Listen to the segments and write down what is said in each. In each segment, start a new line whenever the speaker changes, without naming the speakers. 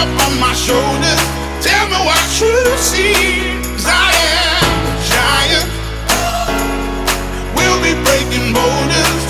up on my shoulders. Tell me what truth seems. I am a giant. We'll be breaking
borders.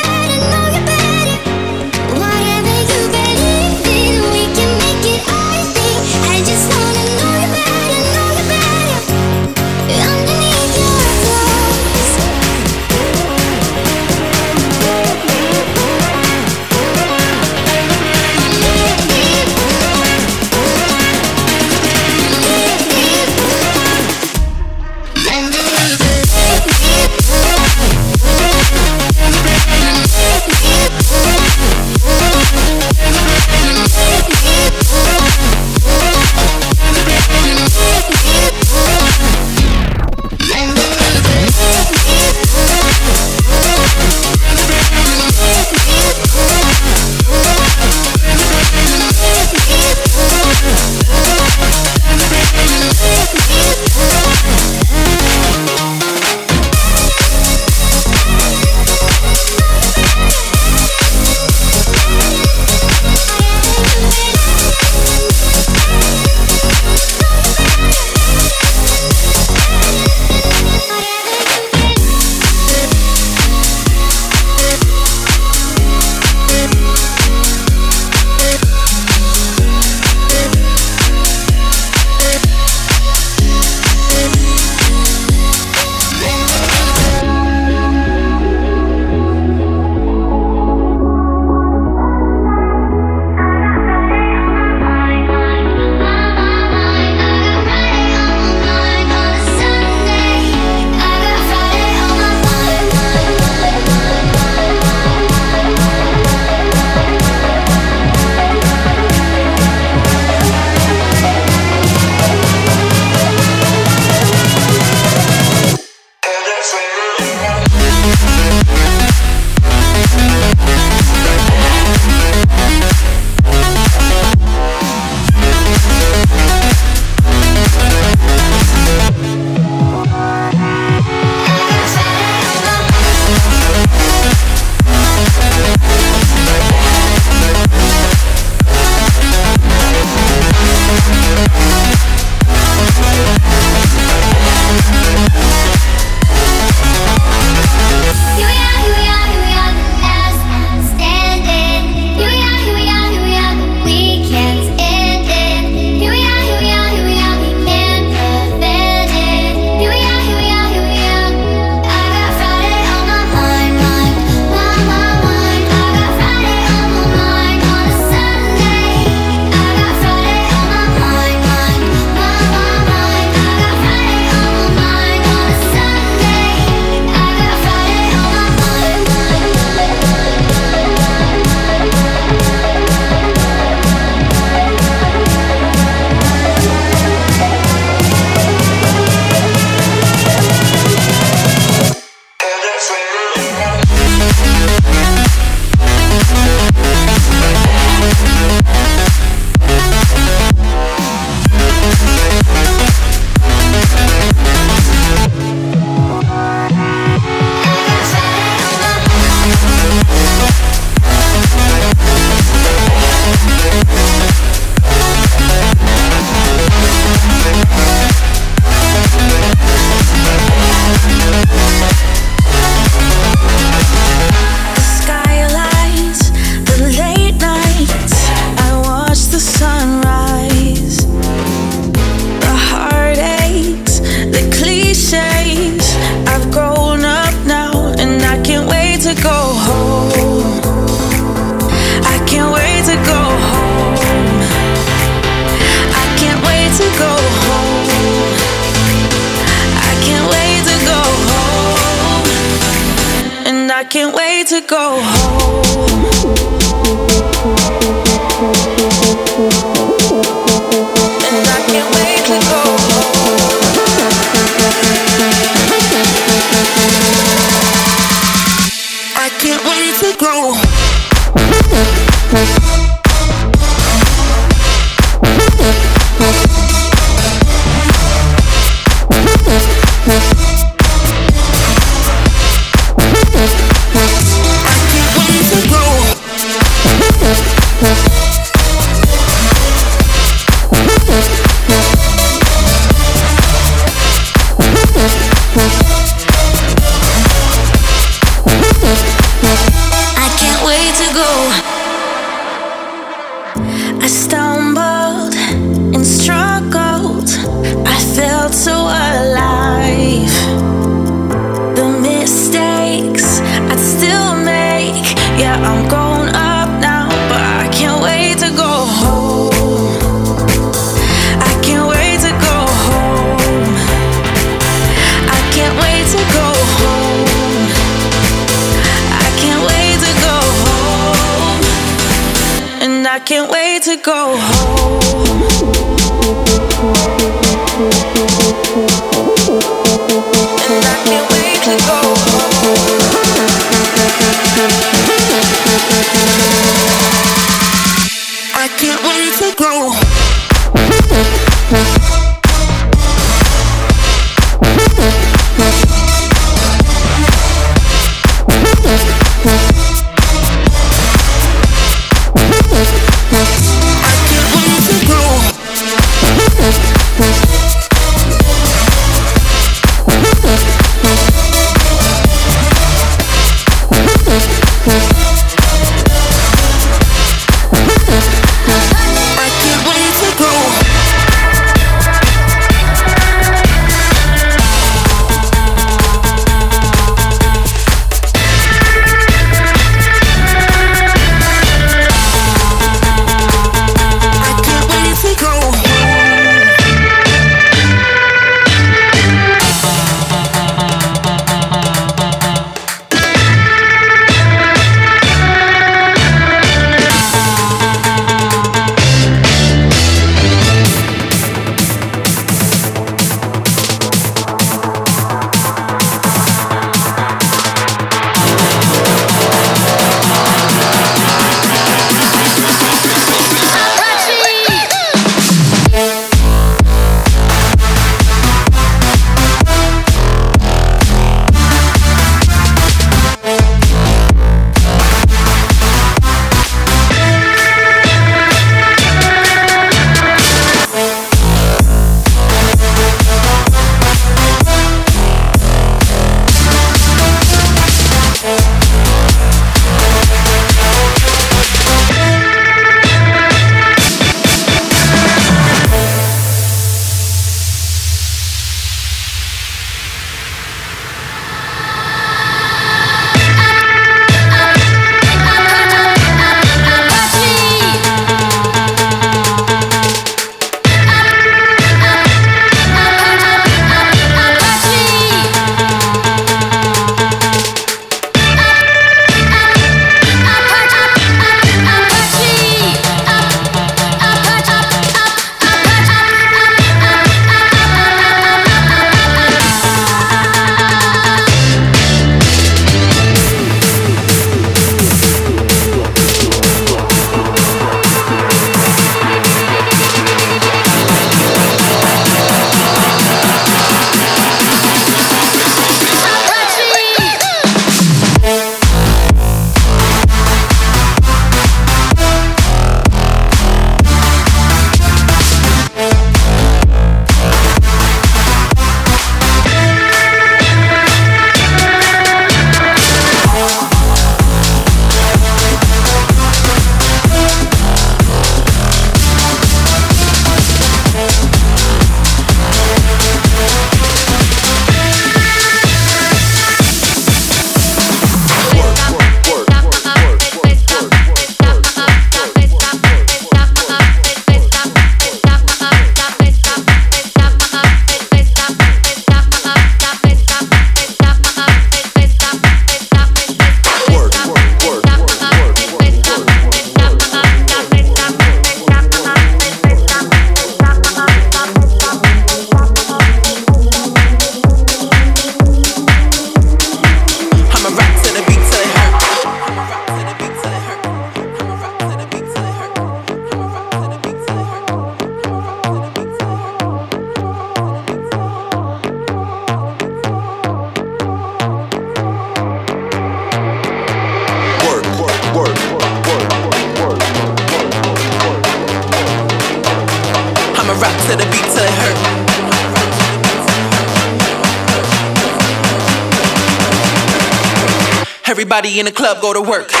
go to
work.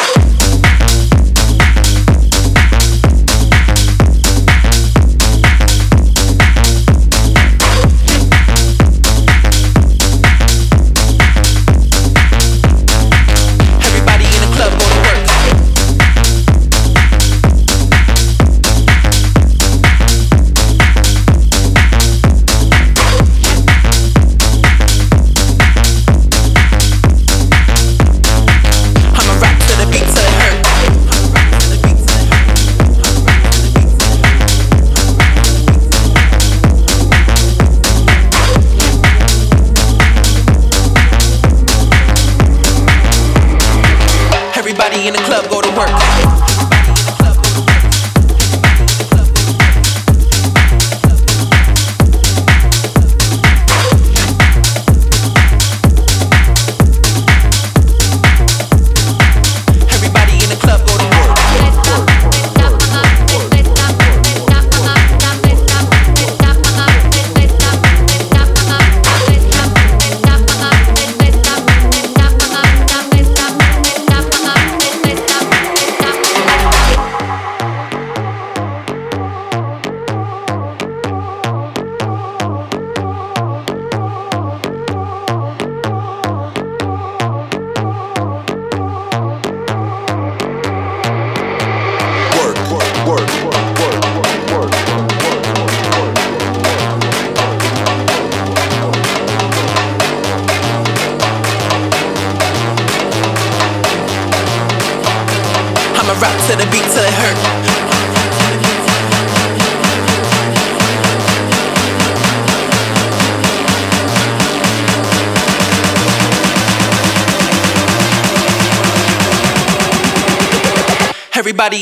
Everybody in the club go to work.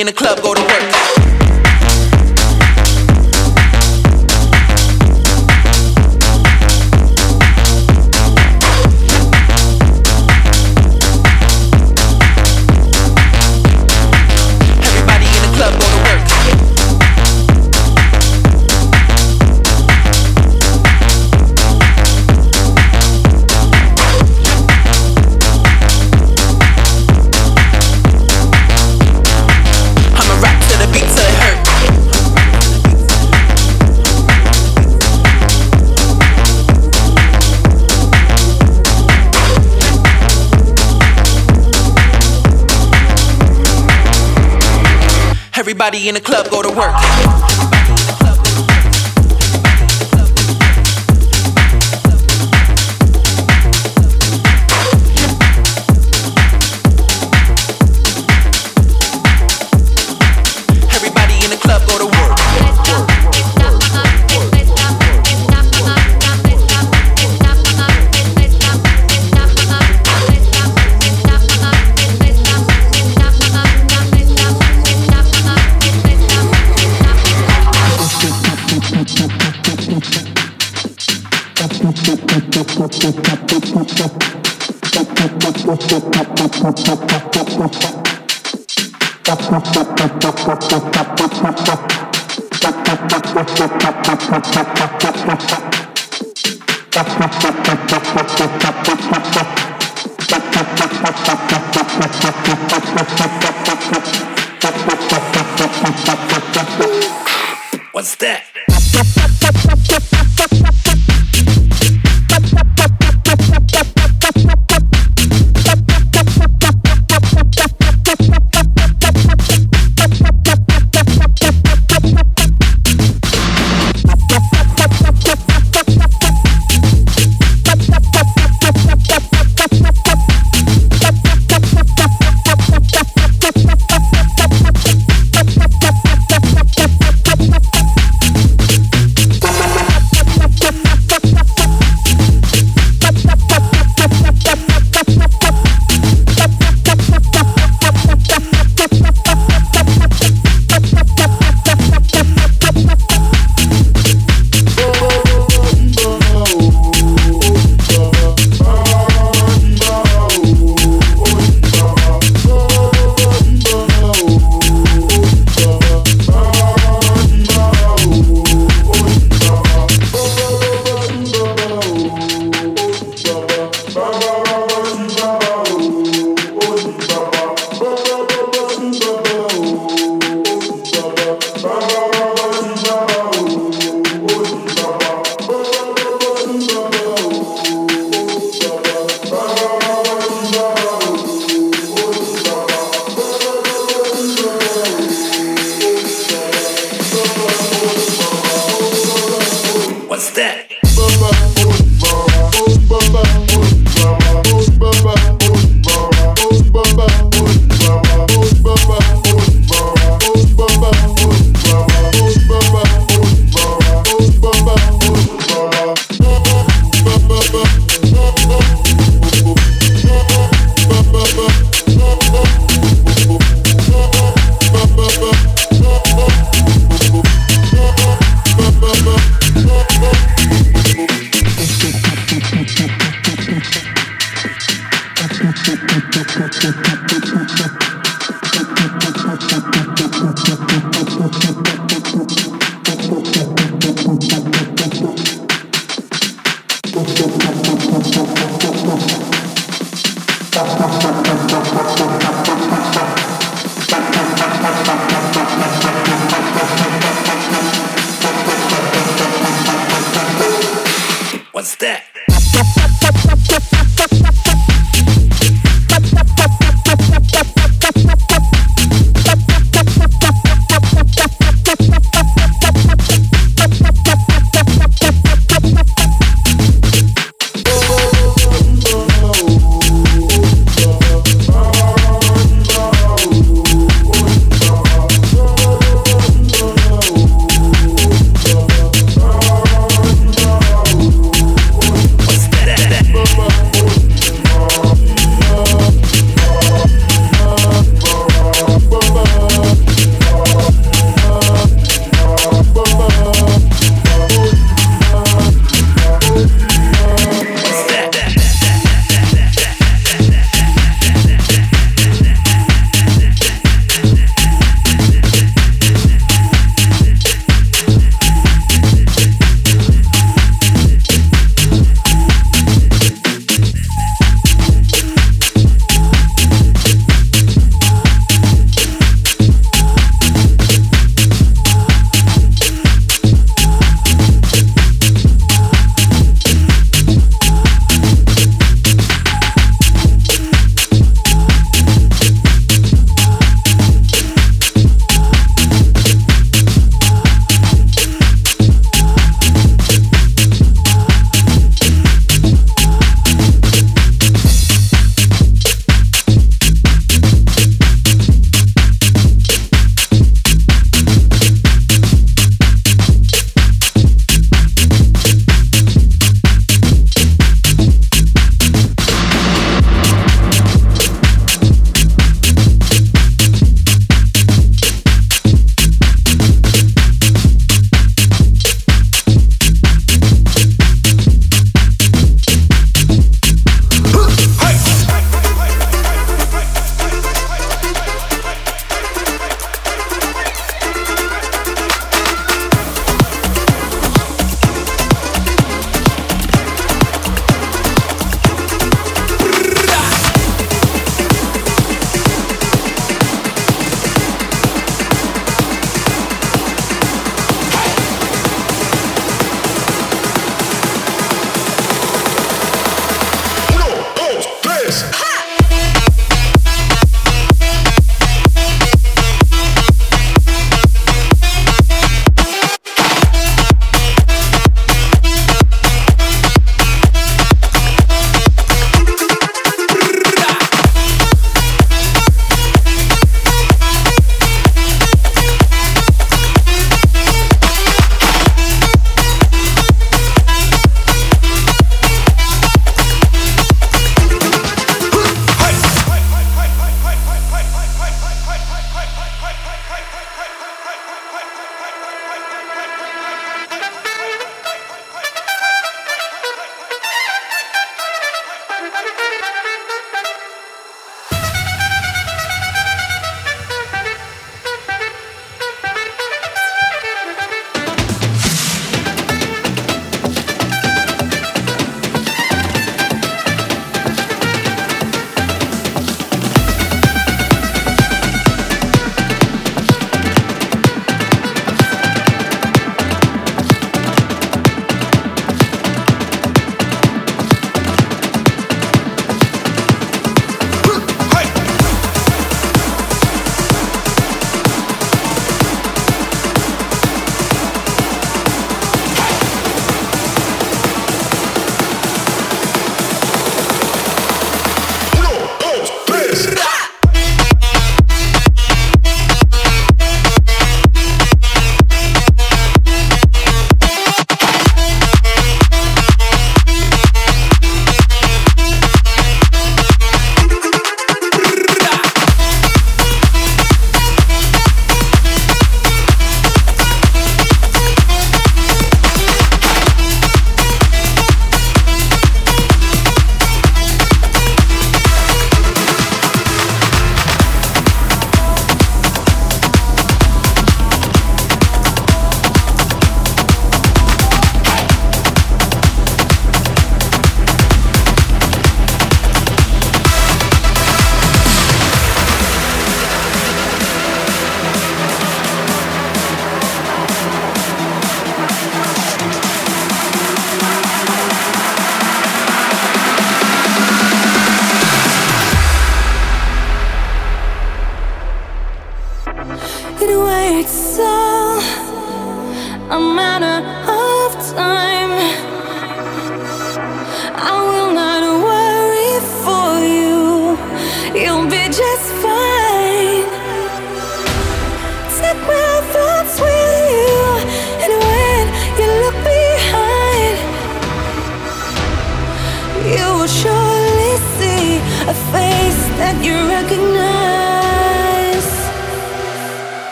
In the club go to Everybody in the club go to work.
What's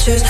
So